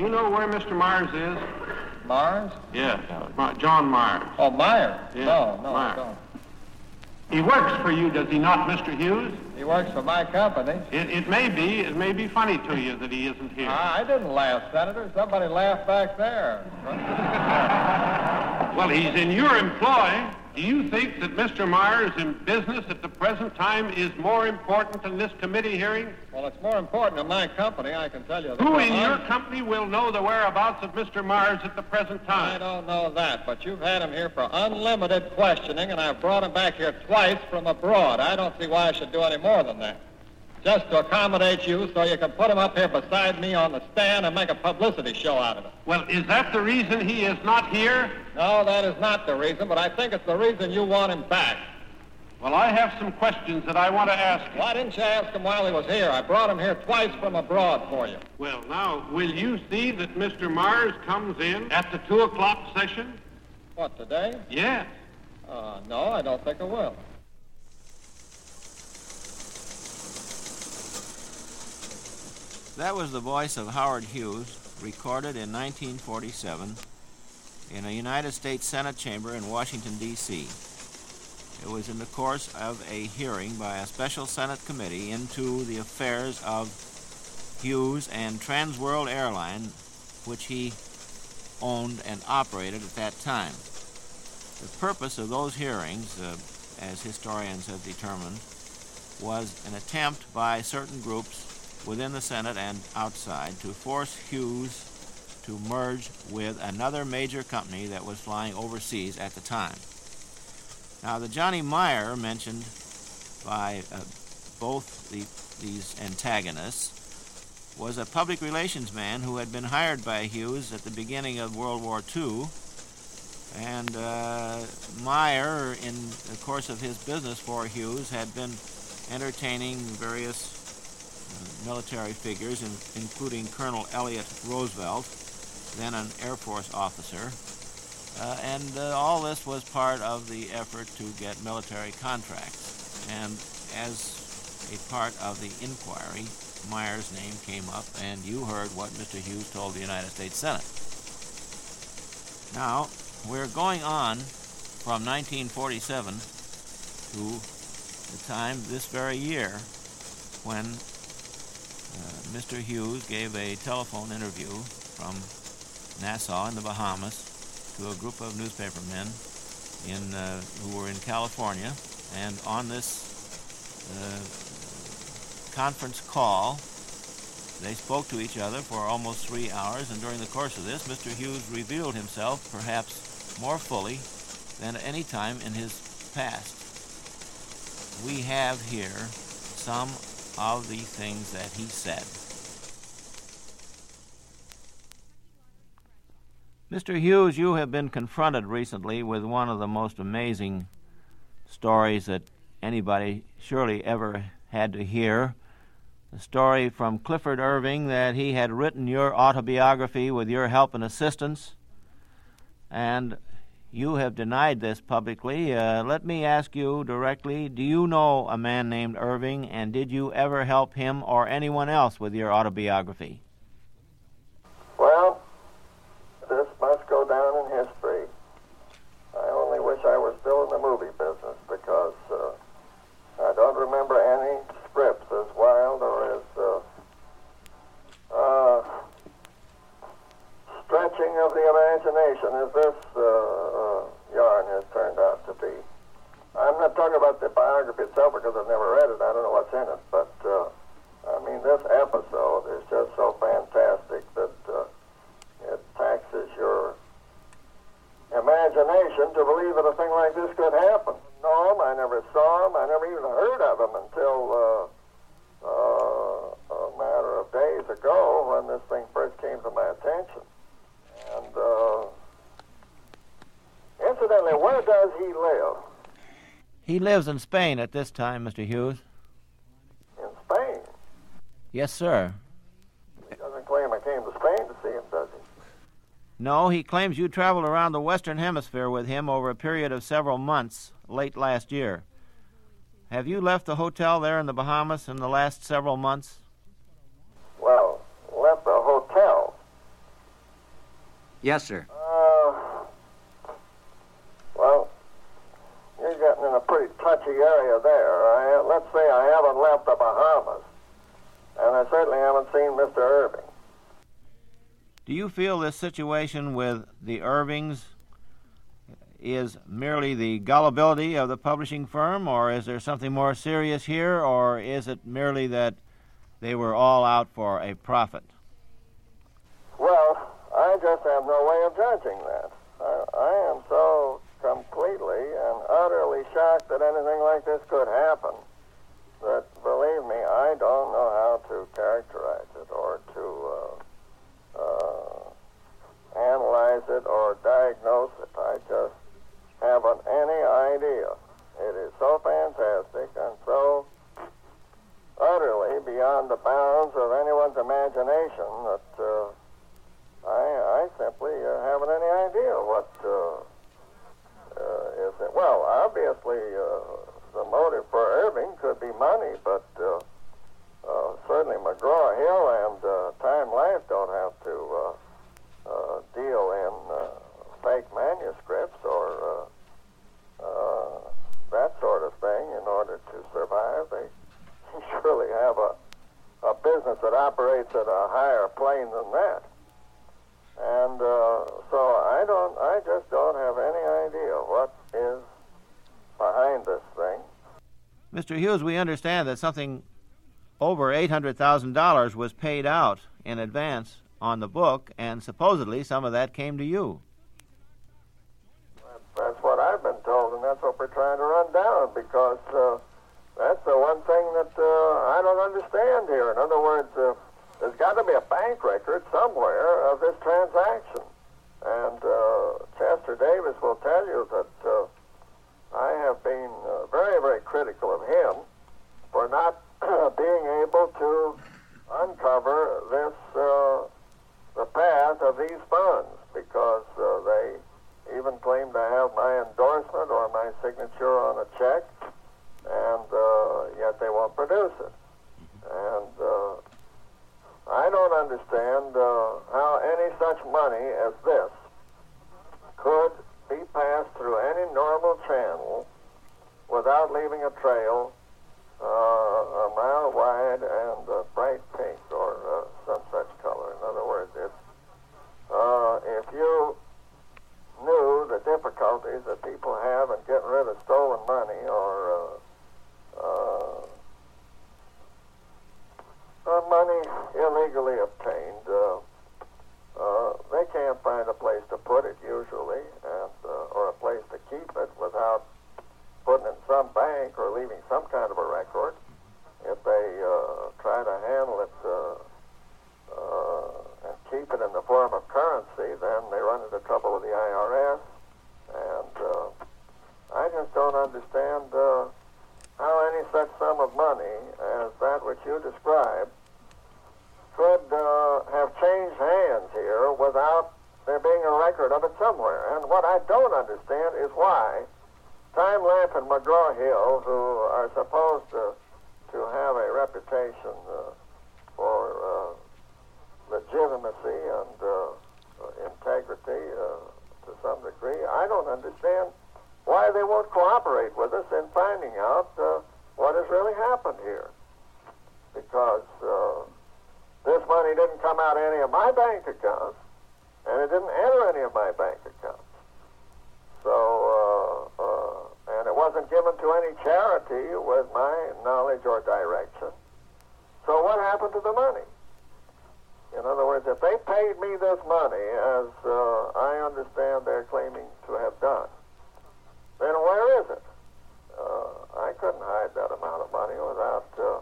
Do you know where Mr. Myers is? Mars? Yes, Ma- John Myers. Oh, Myers. Yeah, no, no, Myers. I don't. He works for you, does he not, Mr. Hughes? He works for my company. It, it may be, it may be funny to you that he isn't here. Ah, I didn't laugh, Senator. Somebody laughed back there. Well, he's in your employ. Do you think that Mr. Myers in business at the present time is more important than this committee hearing? well, it's more important to my company, I can tell you that. Who in your company will know the whereabouts of Mr. Myers at the present time? I don't know that, but you've had him here for unlimited questioning, and I've brought him back here twice from abroad. I don't see why I should do any more than that. Just to accommodate you so you can put him up here beside me on the stand and make a publicity show out of it. Well, is that the reason he is not here? No, that is not the reason, but I think it's the reason you want him back. Well, I have some questions that I want to ask him. Why didn't you ask him while he was here? I brought him here twice from abroad for you. Well, now, will you see that Mr. Mars comes in at the 2 o'clock session? What, today? Yes. Uh, no, I don't think I will. That was the voice of Howard Hughes, recorded in 1947 in a United States Senate chamber in Washington, D.C. It was in the course of a hearing by a special Senate committee into the affairs of Hughes and Trans World Airline, which he owned and operated at that time. The purpose of those hearings, uh, as historians have determined, was an attempt by certain groups within the Senate and outside to force Hughes to merge with another major company that was flying overseas at the time. Now, the Johnny Meyer mentioned by uh, both the, these antagonists was a public relations man who had been hired by Hughes at the beginning of World War II. And uh, Meyer, in the course of his business for Hughes, had been entertaining various military figures, in, including Colonel Elliott Roosevelt, then an Air Force officer. Uh, and uh, all this was part of the effort to get military contracts. And as a part of the inquiry, Meyer's name came up, and you heard what Mr. Hughes told the United States Senate. Now, we're going on from 1947 to the time this very year when uh, Mr. Hughes gave a telephone interview from Nassau in the Bahamas to a group of newspapermen in, uh, who were in California. And on this uh, conference call, they spoke to each other for almost three hours, and during the course of this, Mr. Hughes revealed himself perhaps more fully than at any time in his past. We have here some of the things that he said. Mr. Hughes, you have been confronted recently with one of the most amazing stories that anybody surely ever had to hear. The story from Clifford Irving that he had written your autobiography with your help and assistance, and you have denied this publicly. Uh, let me ask you directly do you know a man named Irving, and did you ever help him or anyone else with your autobiography? Well, this must go down in history. I only wish I were still in the movie business because uh, I don't remember any scripts as wild or as uh, uh, stretching of the imagination as this uh, uh, yarn has turned out to be. I'm not talking about the biography itself because I've never read it. I don't know what's in it, but uh, I mean this episode is just so fantastic that uh, it taxes your imagination to believe that a thing like this could happen. No, I never saw him. I never even heard of him until uh, uh, a matter of days ago when this thing first came to my attention. And uh, incidentally, where does he live? He lives in Spain at this time, Mr. Hughes. In Spain. Yes, sir. He doesn't claim I came to Spain to see him, does he? No, he claims you traveled around the Western Hemisphere with him over a period of several months late last year. Have you left the hotel there in the Bahamas in the last several months? Well, left the hotel. Yes, sir. Uh, well, you're getting in a area there. I, uh, let's say I haven't left the Bahamas, and I certainly haven't seen Mr. Irving. Do you feel this situation with the Irvings is merely the gullibility of the publishing firm, or is there something more serious here, or is it merely that they were all out for a profit? Well, I just have no way of judging that. I, I am so completely and utterly shocked that anything like this could happen But believe me, I don't know how to characterize it or to uh, uh, analyze it or diagnose it. I just haven't any idea. It is so fantastic and so utterly beyond the bounds of anyone's imagination that uh, I, I simply uh, haven't any idea what uh, is it. Well, obviously, uh, the motive for Irving could be money, but uh, uh, certainly McGraw Hill and Time Life don't have to deal in fake manuscripts or that sort of thing in order to survive. They surely have a, a business that operates at a higher plane than that. And uh, so I don't, I just don't have any idea what is behind this thing. Mr. Hughes, we understand that something over $800,000 was paid out in advance on the book, and supposedly some of that came to you. That's what I've been told, and that's what we're trying to run down because uh, that's the one thing that uh, I don't understand here. In other words, uh, there's got to be a bank record somewhere of this transaction. And uh, Chester Davis will tell you that uh, I have been uh, very, very critical of him for not being able to uncover this, uh, the path of these funds, because uh, they even claim to have my endorsement or my signature on a check, and uh, yet they won't produce it. And I don't understand uh, how any such money as this could be passed through any normal channel without leaving a trail uh, a mile wide and uh, bright pink or uh, some such color. In other words, it's, uh, if you knew the difficulties that people have in getting rid of stolen money or uh, money illegally obtained, uh, uh, they can't find a place to put it usually, and uh, or a place to keep it without putting it in some bank or leaving some kind of a record. If they uh, try to handle it uh, uh, and keep it in the form of currency, then they run into trouble with the IRS. And uh, I just don't understand uh, how any such sum of money as that which you described could uh, have changed hands here without there being a record of it somewhere. And what I don't understand is why Time Life and McGraw Hill, who are supposed to, to have a reputation uh, for uh, legitimacy and uh, integrity uh, to some degree, I don't understand why they won't cooperate with us in finding out uh, what has really happened here. Because uh, this money didn't come out of any of my bank accounts, and it didn't enter any of my bank accounts. So, uh, uh, and it wasn't given to any charity with my knowledge or direction. So, what happened to the money? In other words, if they paid me this money, as uh, I understand they're claiming to have done, then where is it? Uh, I couldn't hide that amount of money without uh,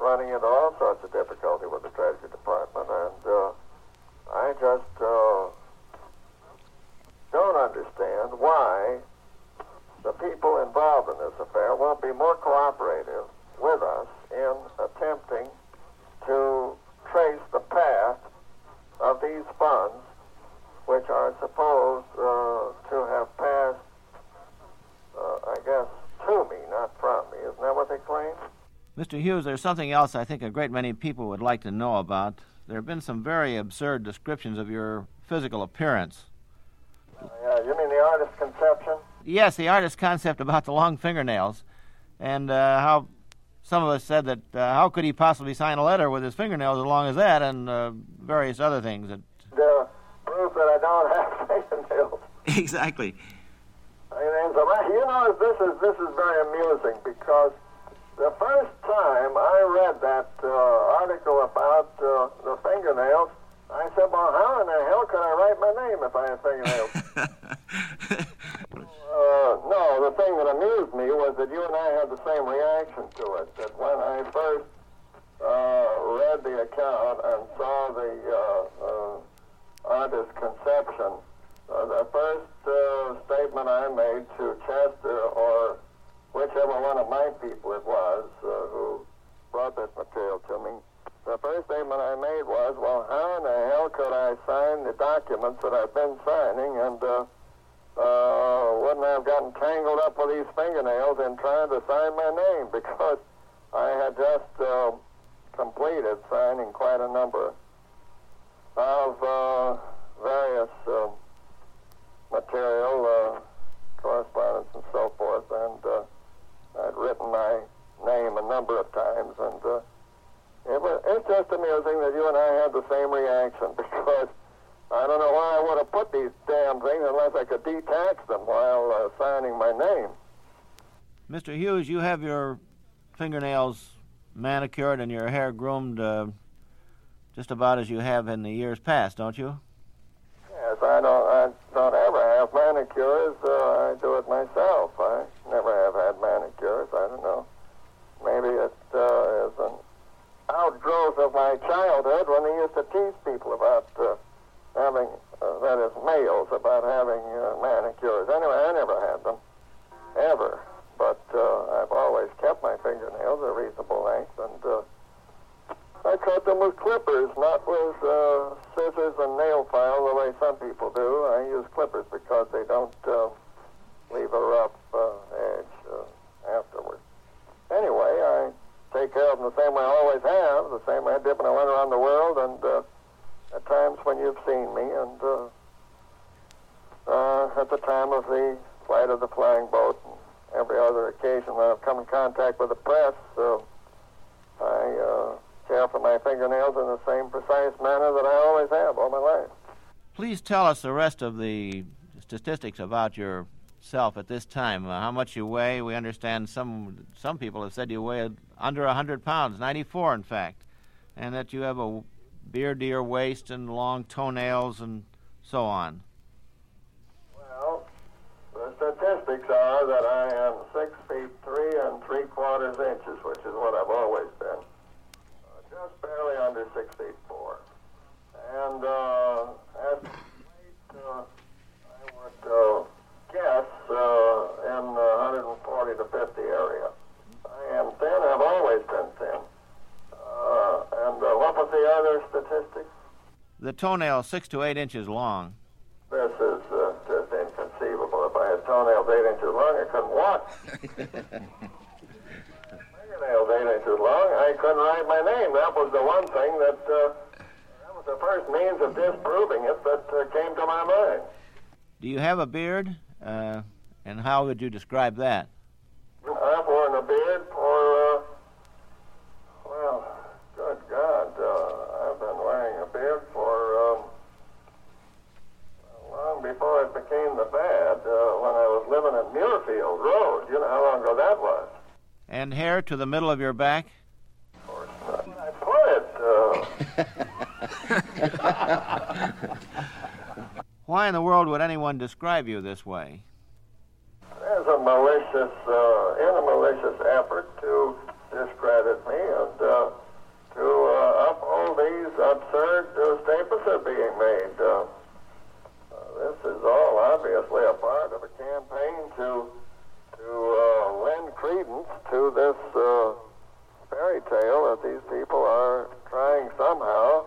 running into all sorts of difficulty with the Treasury Department, and uh, I just uh, don't understand why the people involved in this affair won't be more cooperative with us in attempting to trace the path of these funds, which are supposed uh, to have passed, I guess, to me, not from me. Isn't that what they claim? Mr. Hughes, there's something else I think a great many people would like to know about. There have been some very absurd descriptions of your physical appearance. Yeah, you mean the artist's conception? Yes, the artist's concept about the long fingernails, and uh, how some of us said that uh, how could he possibly sign a letter with his fingernails as long as that, and uh, various other things. That... The proof that I don't have fingernails. exactly. I mean, so, you know, this is this is very amusing because the first time I read that uh, article about uh, the fingernails, I said, well, how in the hell could I write my name if I had fingernails? uh, no, the thing that amused me was that you and I had the same reaction to it. That when I first uh, read the account and saw the uh, uh, artist's conception, uh, the first uh, statement I made to Chester or whichever one of my people it was uh, who brought this material to me, the first statement I made was, well, how in the hell could I sign the documents that I've been signing and uh, uh, wouldn't I have gotten tangled up with these fingernails in trying to sign my name? Because I had just completed signing quite a number of uh, various uh, material, uh, correspondence, and so forth, and uh, I'd written my name a number of times, and uh, it was, it's just amusing that you and I had the same reaction because I don't know why I would have put these damn things unless I could detach them while uh, signing my name. Mr. Hughes, you have your fingernails manicured and your hair groomed uh, just about as you have in the years past, don't you? Yes, I don't. I don't ever have manicures. Uh, I do it myself. I never have had manicures. I don't know. Maybe it uh, is an outgrowth of my childhood when they used to tease people about uh, having, uh, that is, males, about having uh, manicures. Anyway, I never had them, ever. But uh, I've always kept my fingernails a reasonable length, and uh, I them with clippers, not with uh, scissors and nail file the way some people do. I use clippers because they don't uh, leave a rough uh, edge uh, afterward. Anyway, I take care of them the same way I always have, the same way I did when I went around the world, and uh, at times when you've seen me, and uh, uh, at the time of the flight of the flying boat, and every other occasion when I've come in contact with the press, uh, I uh, care for my fingernails in the same precise manner that I always have all my life. Please tell us the rest of the statistics about yourself at this time. Uh, how much you weigh? We understand some some people have said you weigh under 100 pounds, 94 in fact, and that you have a beard to your waist and long toenails and so on. Well, the statistics are that I am six feet three and three quarters inches, which is what I've always been. Just under six feet four. And uh, at weight, uh, I would uh, guess uh, in the 140 to 50 area. I am thin. I've always been thin. Uh, and uh, what was the other statistics? The toenail six to eight inches long. This is uh, just inconceivable. If I had toenails eight inches long, I couldn't walk. Eight inches long, I couldn't write my name. That was the one thing that, uh, that was the first means of disproving it that uh, came to my mind. Do you have a beard? Uh, and how would you describe that? I've worn a beard for, uh, well, good God, uh, I've been wearing a beard for um, long before it became the fad. Uh, when I was living at Muirfield Road, you know how long ago that was. And hair to the middle of your back? Of course not. I put it. Why in the world would anyone describe you this way? there's a malicious, uh, in a malicious effort to discredit me and uh, to uh, uphold these absurd uh, statements that are being made. Uh, uh, this is all obviously a part of a campaign to to uh, lend credence to this uh, fairy tale that these people are trying somehow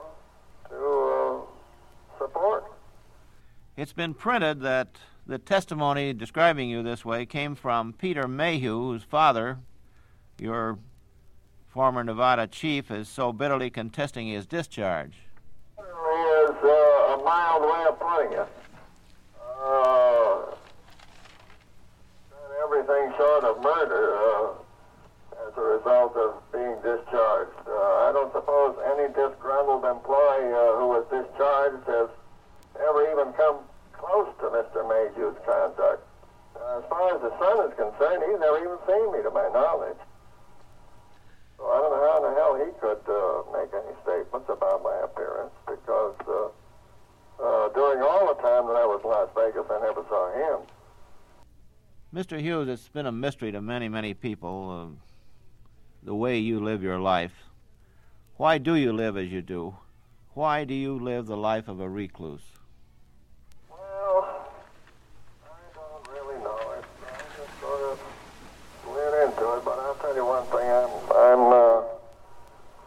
to uh, support. It's been printed that the testimony describing you this way came from Peter Maheu, whose father, your former Nevada chief, is so bitterly contesting his discharge. Certainly is uh, a mild way of putting it. Uh, done everything short of murder uh, as a result of being discharged. Uh, I don't suppose any disgruntled employee uh, who was discharged has ever even come close to Mr. Maheu's conduct. Uh, as far as the son is concerned, he's never even seen me, to my knowledge. So I don't know how in the hell he could uh, make any statements about my appearance because uh, uh, during all the time that I was in Las Vegas, I never saw him. Mr. Hughes, it's been a mystery to many, many people uh, the way you live your life. Why do you live as you do? Why do you live the life of a recluse? Well, I don't really know. I, I just sort of went into it, but I'll tell you one thing. I'm, I'm uh,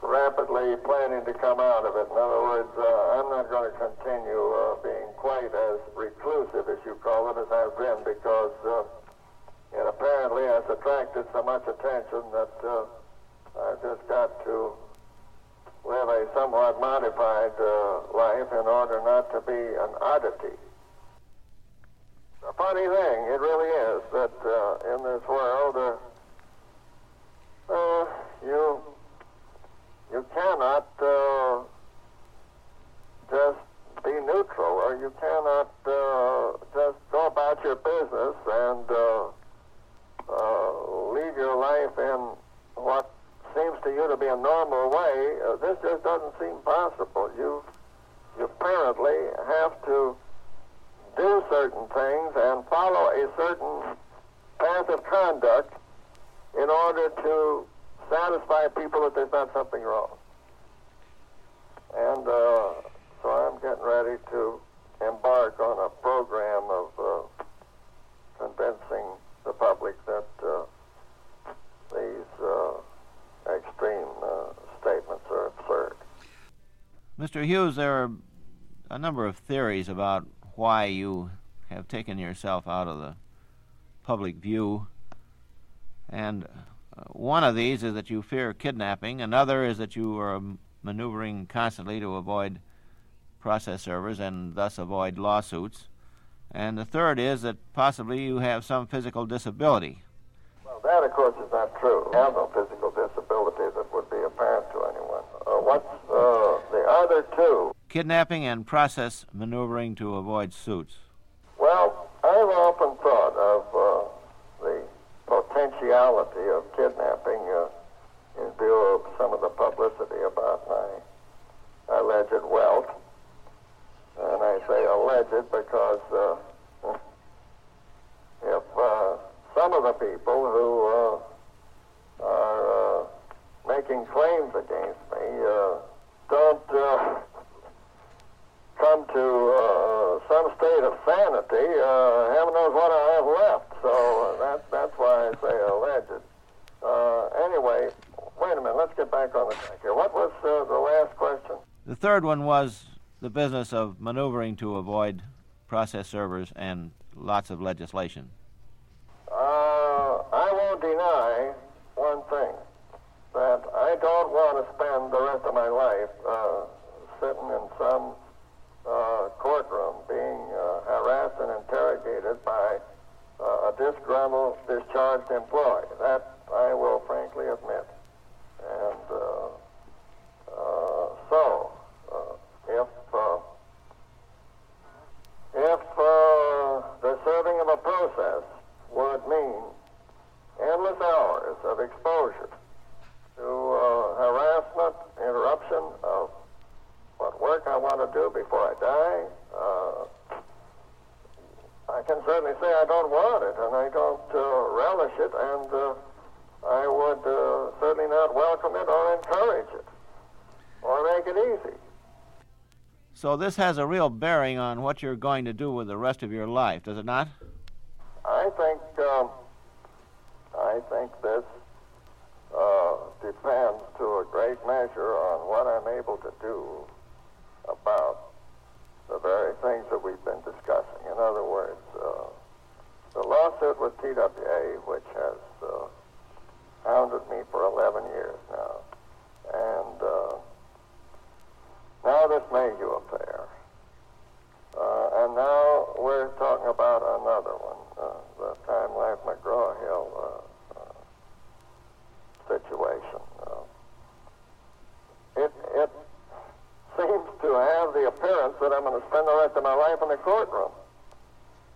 rapidly planning to come out of it. In other words, uh, I'm not going to continue uh, being quite as reclusive, as you call it, as I've been, because uh, it apparently has attracted so much attention that uh, I've just got to live a somewhat modified uh, life in order not to be an oddity. A funny thing, it really is, that uh, in this world, uh, uh, you you cannot uh, just be neutral, or you cannot uh, just go about your business and uh, uh, lead your life in what seems to you to be a normal way. Uh, this just doesn't seem possible. You you apparently have to do certain things and follow a certain path of conduct in order to satisfy people that there's not something wrong. And uh, so I'm getting ready to embark on a program of uh, convincing the public that uh, these uh, extreme uh, statements are absurd. Mr. Hughes, there are a number of theories about why you have taken yourself out of the public view. And uh, one of these is that you fear kidnapping, another is that you are maneuvering constantly to avoid process servers and thus avoid lawsuits. And the third is that possibly you have some physical disability. Well, that, of course, is not true. I have no physical disability that would be apparent to anyone. What's uh, the other two? Kidnapping and process maneuvering to avoid suits. Well, I've often thought of uh, the potentiality of kidnapping uh, in view of some of the publicity about my alleged wealth. And I say alleged because uh, if uh, some of the people who uh, are uh, making claims against uh, don't uh, come to uh, some state of sanity, uh, heaven knows what I have left. So uh, that, that's why I say alleged. Uh, anyway, wait a minute. Let's get back on the track here. What was uh, the last question? The third one was the business of maneuvering to avoid process servers and lots of legislation. Uh, I won't deny one thing don't want to spend the rest of my life uh, sitting in some uh, courtroom being uh, harassed and interrogated by uh, a disgruntled, discharged employee. That I will frankly admit. And uh, uh, so, uh, if uh, if uh, the serving of a process would mean endless hours of exposure to uh, harassment, interruption of what work I want to do before I die, uh, I can certainly say I don't want it and I don't uh, relish it, and uh, I would uh, certainly not welcome it or encourage it or make it easy. So this has a real bearing on what you're going to do with the rest of your life, does it not? I think um, I think this uh, depends to a great measure on what I'm able to do about the very things that we've been discussing. In other words, uh, the lawsuit with TWA, which has uh, hounded me for 11 years now, and uh, now this Maheu affair, uh, and now we're talking about another one, uh, the Time Life McGraw Hill uh, situation. Uh, it, it seems to have the appearance that I'm going to spend the rest of my life in the courtroom.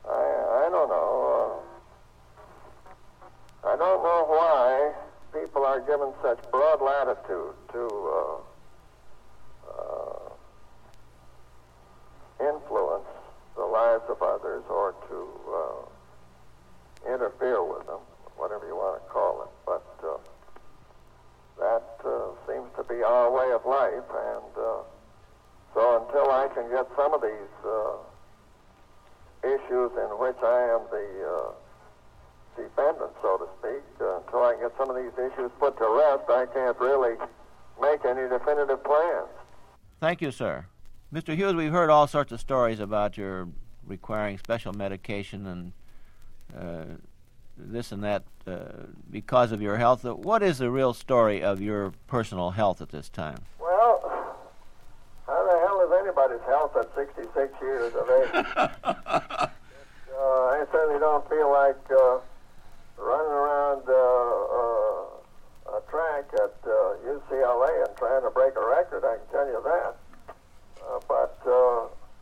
I, I don't know. Uh, I don't know why people are given such broad latitude to uh, uh, influence the lives of others or to uh, interfere with them, whatever you want to call it. But uh, that uh, seems to be our way of life, and uh, so until I can get some of these uh, issues in which I am the uh, defendant, so to speak, uh, until I get some of these issues put to rest, I can't really make any definitive plans. Thank you, sir. Mr. Hughes, we've heard all sorts of stories about your requiring special medication and uh, this and that uh, because of your health. What is the real story of your personal health at this time? Well, how the hell is anybody's health at 66 years of age? uh, I certainly don't feel like uh, running around uh, uh, a track at UCLA and trying to break a record, I can tell you that. but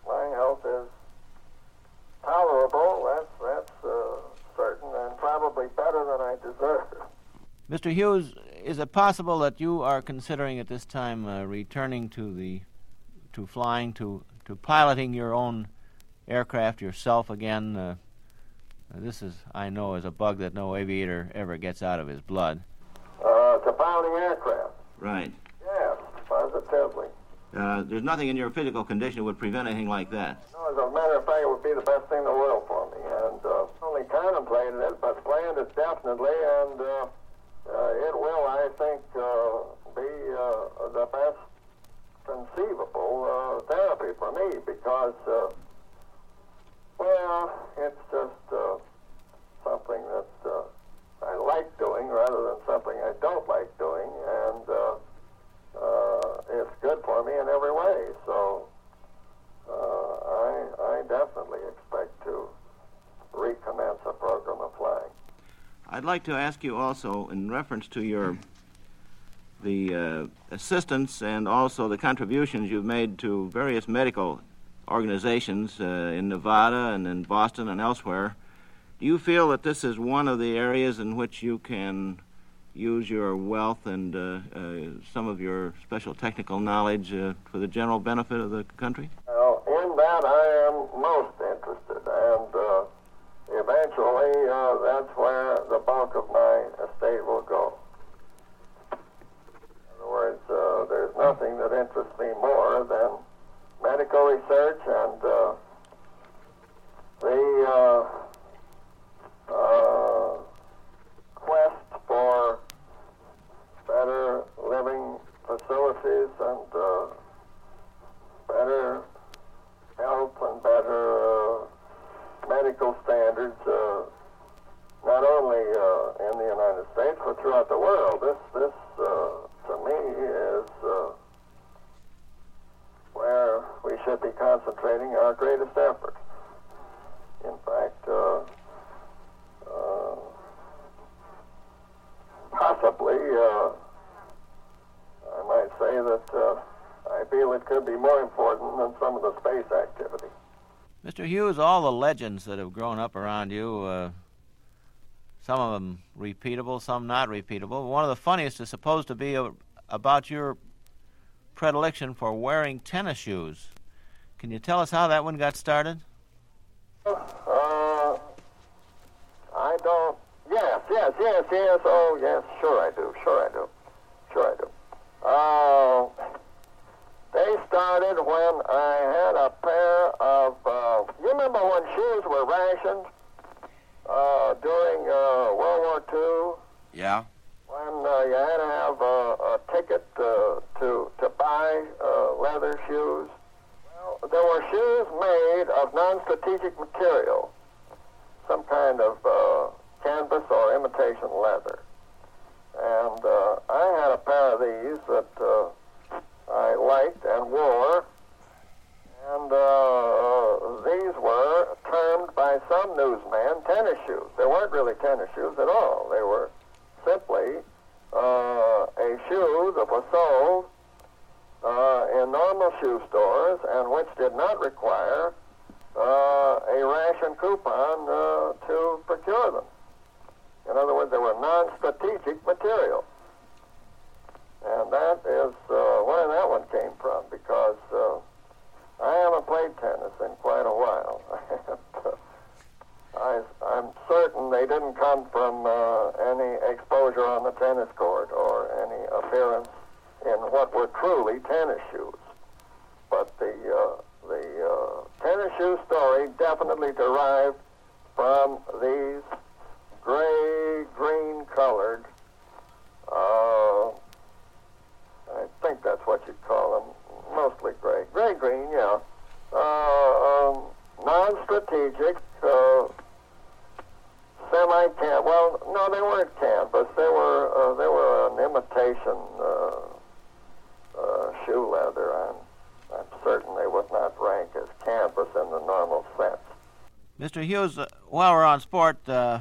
my health is tolerable. That's that's certain and probably better than I deserve. Mr. Hughes, is it possible that you are considering at this time uh, returning to the to flying to to piloting your own aircraft yourself again? Uh, this is, I know, is a bug that no aviator ever gets out of his blood. Uh, to piloting aircraft. Right. Yes, positively. Uh, there's nothing in your physical condition that would prevent anything like that. No, as a matter of fact, it would be the best thing in the world for me. And uh, only contemplated it, but planned it definitely, and uh, uh, it will, I think, uh, be uh, the best conceivable uh, therapy for me because, well, it's just something that I like doing rather than something I don't like doing, and uh, it's good for me in every way. So uh, I, I definitely expect to recommence a program of flying. I'd like to ask you also, in reference to your the uh, assistance and also the contributions you've made to various medical organizations uh, in Nevada and in Boston and elsewhere. Do you feel that this is one of the areas in which you can use your wealth and uh, uh some of your special technical knowledge uh, for the general benefit of the country? Well, in that I am most interested, and eventually that's where the bulk of my estate will go. In other words, there's nothing that interests me more than medical research and uh, the uh, uh, quest for better living facilities and better health and better medical standards, uh, not only uh, in the United States but throughout the world. This, this uh, to me, is uh, where we should be concentrating our greatest efforts. In fact, uh, uh, possibly, I might say that I feel it could be more important than some of the space activity. Mr. Hughes, all the legends that have grown up around you, uh, some of them repeatable, some not repeatable. One of the funniest is supposed to be a, about your predilection for wearing tennis shoes. Can you tell us how that one got started? Uh, I don't. Yes, yes, yes, yes. Oh, yes. Sure, I do. Sure, I do. Sure, I do. Uh, they started when I had a pair of, uh, you remember when shoes were rationed uh, during uh, World War II? Yeah. When uh, you had to have a, a ticket uh, to, to buy uh, leather shoes. Well, there were shoes made of non-strategic material, some kind of uh, canvas or imitation leather. And uh, I had a pair of these that uh, I liked and wore. And uh, these were termed by some newsmen tennis shoes. They weren't really tennis shoes at all. They were simply uh, a shoe that was sold uh, in normal shoe stores and which did not require uh, a ration coupon uh, to procure them. In other words, they were non-strategic material. And that is uh, where that one came from, because uh, I haven't played tennis in quite a while. I, I'm certain they didn't come from uh, any exposure on the tennis court or any appearance in what were truly tennis shoes. But the uh, the uh, tennis shoe story definitely derived from these gray green colored. Uh, I think that's what you'd call them, mostly gray, gray green, yeah. Uh, um, non-strategic. Semi-can. Well, no, they weren't canvas. They were uh, they were an imitation uh, uh, shoe leather. I'm, I'm certain they would not rank as canvas in the normal sense. Mr. Hughes, uh, while we're on sport, uh,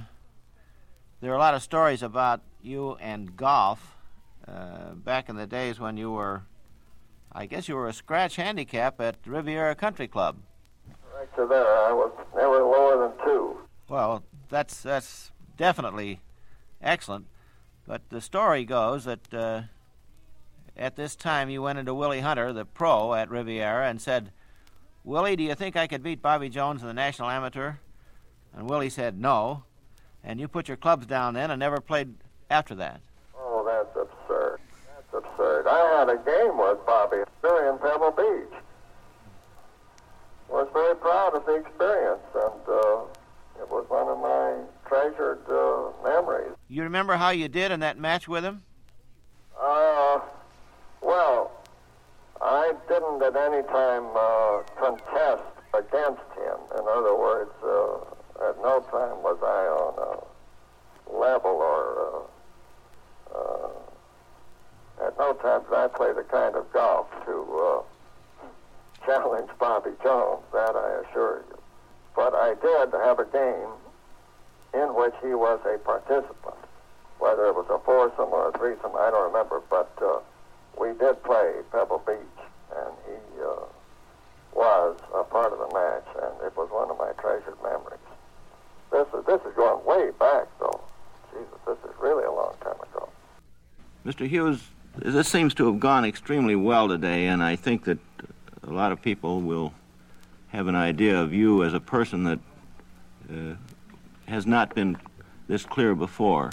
there are a lot of stories about you and golf uh, back in the days when you were, I guess you were a scratch handicap at Riviera Country Club. Right to there, I was never lower than two. Well, that's that's definitely excellent. But the story goes that uh, at this time you went into Willie Hunter, the pro at Riviera, and said, "Willie, do you think I could beat Bobby Jones in the National Amateur?" And Willie said, "No." And you put your clubs down then and never played after that. Oh, that's absurd. That's absurd. I had a game with Bobby here in Pebble Beach. Was very proud of the experience, and uh, one of my treasured uh, memories. You remember how you did in that match with him? Uh, well, I didn't at any time uh, contest against him. In other words, uh, at no time was I on a level or uh, uh, at no time did I play the kind of golf to uh, challenge Bobby Jones. That I assure you. But I did have a game in which he was a participant. Whether it was a foursome or a threesome, I don't remember. But uh, we did play Pebble Beach, and he uh, was a part of the match, and it was one of my treasured memories. This is this is going way back, though. Jesus, this is really a long time ago. Mr. Hughes, this seems to have gone extremely well today, and I think that a lot of people will have an idea of you as a person that uh, has not been this clear before.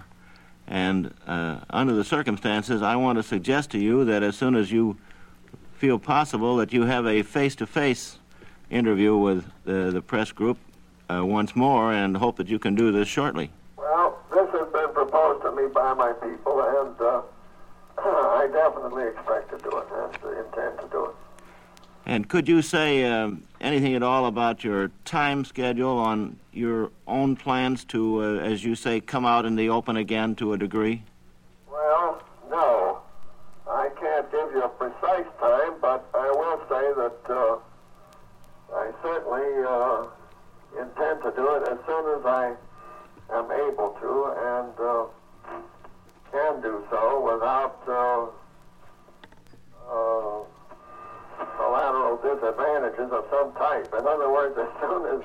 And uh, under the circumstances, I want to suggest to you that as soon as you feel possible, that you have a face-to-face interview with the, the press group uh, once more, and hope that you can do this shortly. Well, this has been proposed to me by my people, and uh, I definitely expect to do it and intend to do it. And could you say um, anything at all about your time schedule on your own plans to, uh, as you say, come out in the open again to a degree? Well, no. I can't give you a precise time, but I will say that uh, I certainly uh, intend to do it as soon as I am able to and uh, can do so without uh, uh, collateral disadvantages of some type. In other words, as soon as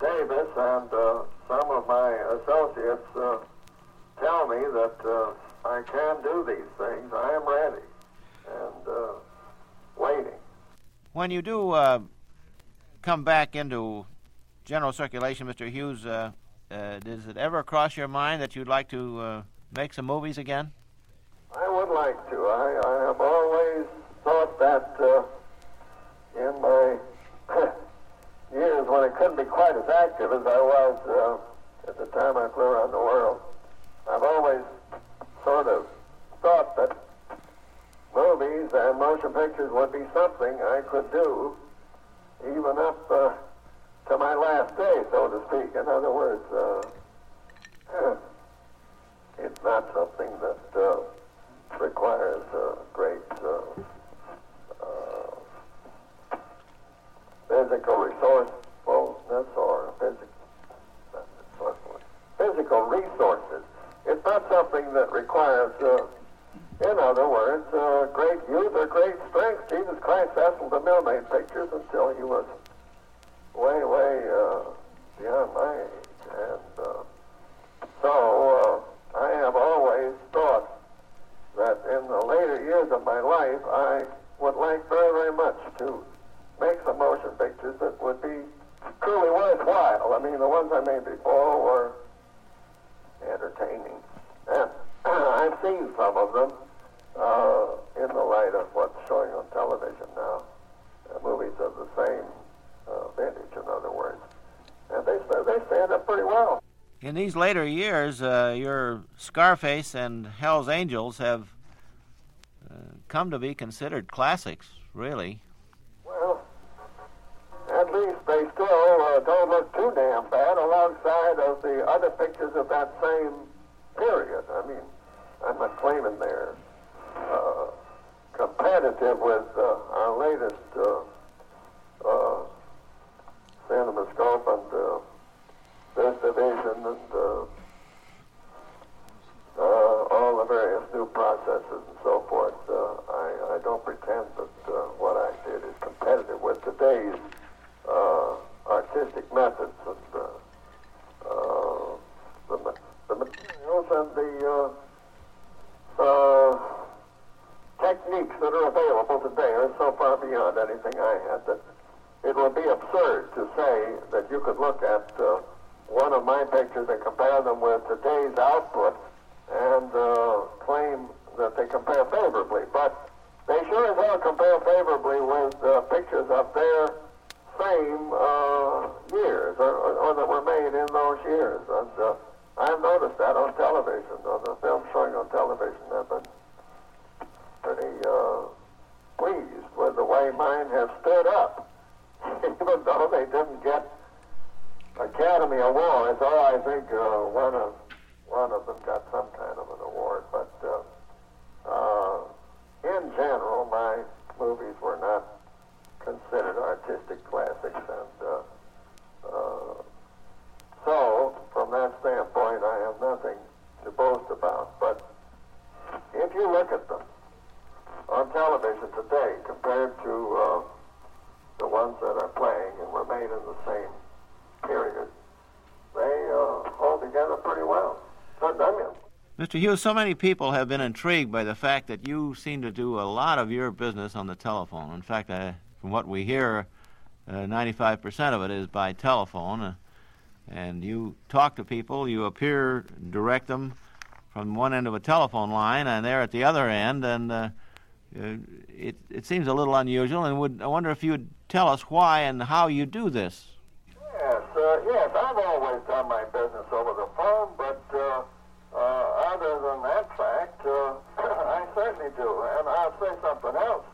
Davis and uh, some of my associates uh, tell me that uh, I can do these things, I am ready and uh, waiting. When you do uh, come back into general circulation, Mr. Hughes, uh, uh, does it ever cross your mind that you'd like to uh, make some movies again? I would like to. I, I have always thought that uh, in my years when I couldn't be quite as active as I was uh, at the time I flew around the world, I've always sort of thought that movies and motion pictures would be something I could do even up uh, to my last day, so to speak. In other words, uh, it's not something that uh, requires great uh, uh, physical resourcefulness or physical, physical resources. It's not something that requires, uh, in other words, uh, great youth or great strength. Jesus Christ wrestled the millman pictures until he was way, way uh, beyond my age. And uh, so uh, I have always thought that in the later years of my life, I would like very, very much to pictures that would be truly worthwhile. I mean, the ones I made before were entertaining. And I've seen some of them uh, in the light of what's showing on television now. Uh, movies of the same uh, vintage, in other words. And they, they stand up pretty well. In these later years, uh, your Scarface and Hell's Angels have uh, come to be considered classics, really. They still uh, don't look too damn bad alongside of the other pictures of that same period. I mean, I'm not claiming they're uh, competitive with uh, our latest uh, uh, CinemaScope and uh, division and uh, uh, all the various new processes and so forth. Uh, I, I don't pretend that uh, what I did is competitive with today's uh, artistic methods and uh, uh, the, the materials and the uh, techniques that are available today are so far beyond anything I had that it would be absurd to say that you could look at uh, one of my pictures and compare them with today's output and uh, claim that they compare favorably. But they sure as hell compare favorably with uh, pictures of their same uh, years or, or, or that were made in those years. And uh, I've noticed that on television, on the films showing on television. I've been pretty uh, pleased with the way mine have stood up, even though they didn't get Academy Awards. Oh, I think uh, one of one of them got some kind of an award, but uh, uh, in general, my movies were not considered artistic classics, and uh, uh, so from that standpoint, I have nothing to boast about. But if you look at them on television today compared to uh, the ones that are playing and were made in the same period, they uh, hold together pretty well. Good onion. Mr. Hughes, so many people have been intrigued by the fact that you seem to do a lot of your business on the telephone. In fact, uh, from what we hear, uh, 95% of it is by telephone. Uh, and you talk to people, you appear, direct them from one end of a telephone line, and they're at the other end, and uh, uh, it, it seems a little unusual. And would I wonder if you would tell us why and how you do this? Yes, uh, yes, I've always done my business over the phone, but uh, uh, other than that fact, uh, I certainly do. And I'll say something else.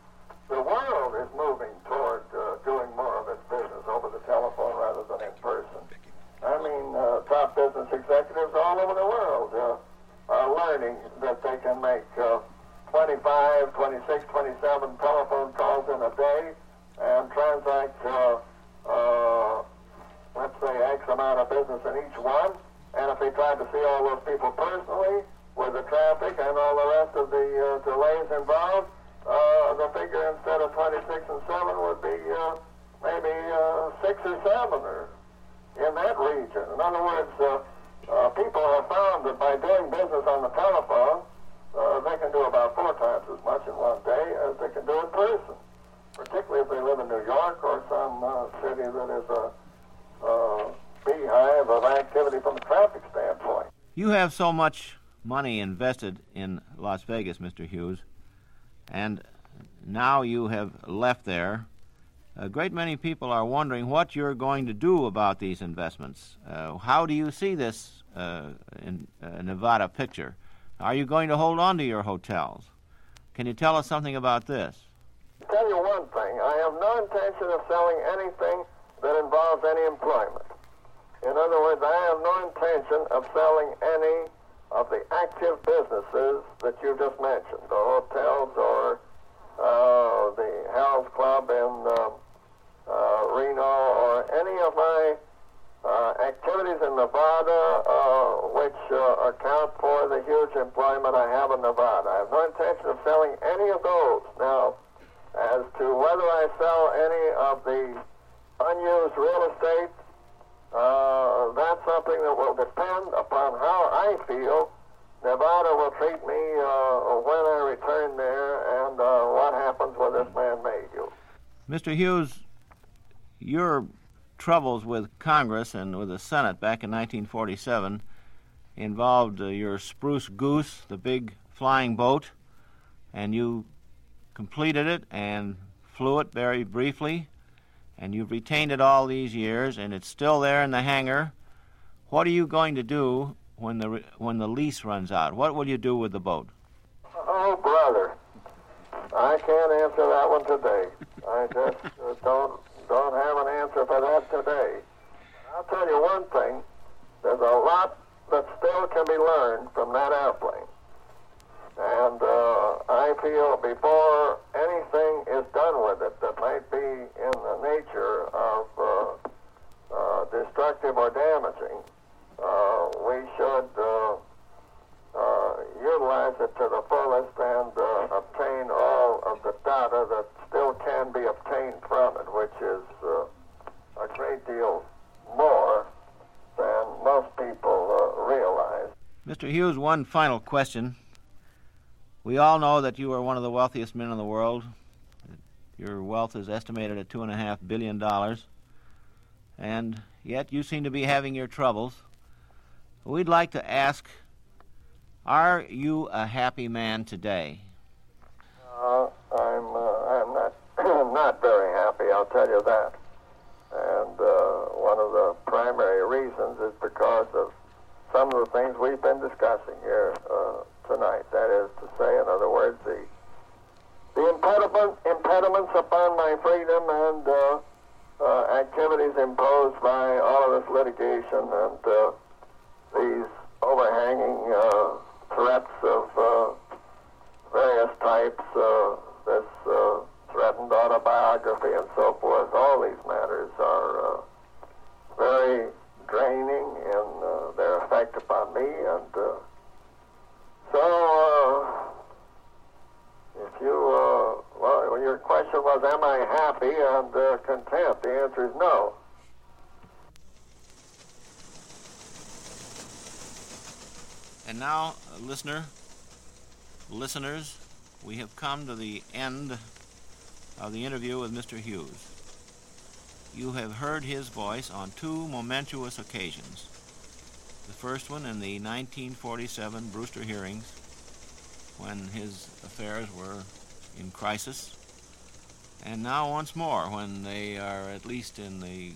The world is moving toward uh, doing more of its business over the telephone rather than in person. I mean, top business executives all over the world learning that they can make uh, 25, 26, 27 telephone calls in a day and transact, uh, uh, let's say, X amount of business in each one. And if they tried to see all those people personally with the traffic and all the rest of the uh, delays involved, uh, the figure instead of 26 and 7 would be uh, maybe uh, 6 or 7 or in that region. In other words, uh, people have found that by doing business on the telephone, uh, they can do about four times as much in one day as they can do in person, particularly if they live in New York or some uh, city that is a beehive of activity from a traffic standpoint. You have so much money invested in Las Vegas, Mr. Hughes, and now you have left there. A great many people are wondering what you're going to do about these investments. Uh, how do you see this uh, in uh, Nevada picture? Are you going to hold on to your hotels? Can you tell us something about this? Tell you one thing. I have no intention of selling anything that involves any employment. In other words, I have no intention of selling any of the active businesses that you just mentioned, the hotels or uh, the health club in Reno or any of my uh, activities in Nevada uh, which uh, account for the huge employment I have in Nevada. I have no intention of selling any of those. Now, as to whether I sell any of the unused real estate, uh, that's something that will depend upon how I feel Nevada will treat me uh, when I return there and uh, what happens with this man Maheu. Mr. Hughes, your troubles with Congress and with the Senate back in 1947 involved uh, your Spruce Goose, the big flying boat, and you completed it and flew it very briefly, and you've retained it all these years, and it's still there in the hangar. What are you going to do when the when the lease runs out? What will you do with the boat? Oh, brother, I can't answer that one today. I just uh, don't don't have an answer for that today. I'll tell you one thing: there's a lot that still can be learned from that airplane. And uh, I feel before anything is done with it that might be in the nature of uh, uh, destructive or damaging, uh, we should uh, utilize it to the fullest and uh, obtain all of the data that still can be obtained from it, which is uh, a great deal more than most people uh, realize. Mr. Hughes, one final question. We all know that you are one of the wealthiest men in the world. Your wealth is estimated at two and a half billion dollars, and yet you seem to be having your troubles. We'd like to ask Are you a happy man today? Uh, I'm uh, I'm not not very happy. I'll tell you that. And uh, one of the primary reasons is because of some of the things we've been discussing here uh, tonight. That is to say, in other words, the the impediment, impediments upon my freedom and uh, uh, activities imposed by all of this litigation and these overhanging uh, threats of uh, various types, uh, this uh, threatened autobiography and so forth. All these matters are uh, very draining in uh, their effect upon me, and uh, so uh, if you, uh, well, your question was, am I happy and uh, content? The answer is no. And now, listener, listeners, we have come to the end of the interview with Mr. Hughes. You have heard his voice on two momentous occasions. The first one in the 1947 Brewster hearings, when his affairs were in crisis, and now once more when they are at least in the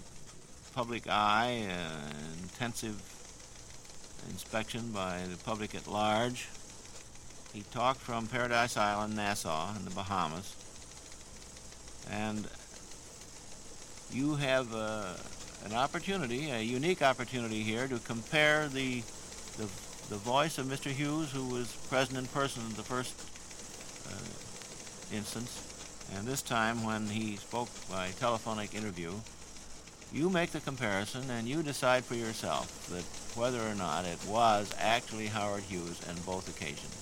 public eye, uh, intensive inspection by the public at large. He talked from Paradise Island, Nassau, in the Bahamas. And you have uh, an opportunity, a unique opportunity here, to compare the, the, the voice of Mr. Hughes, who was present in person in the first uh, instance, and this time when he spoke by telephonic interview. You make the comparison and you decide for yourself that whether or not it was actually Howard Hughes in both occasions.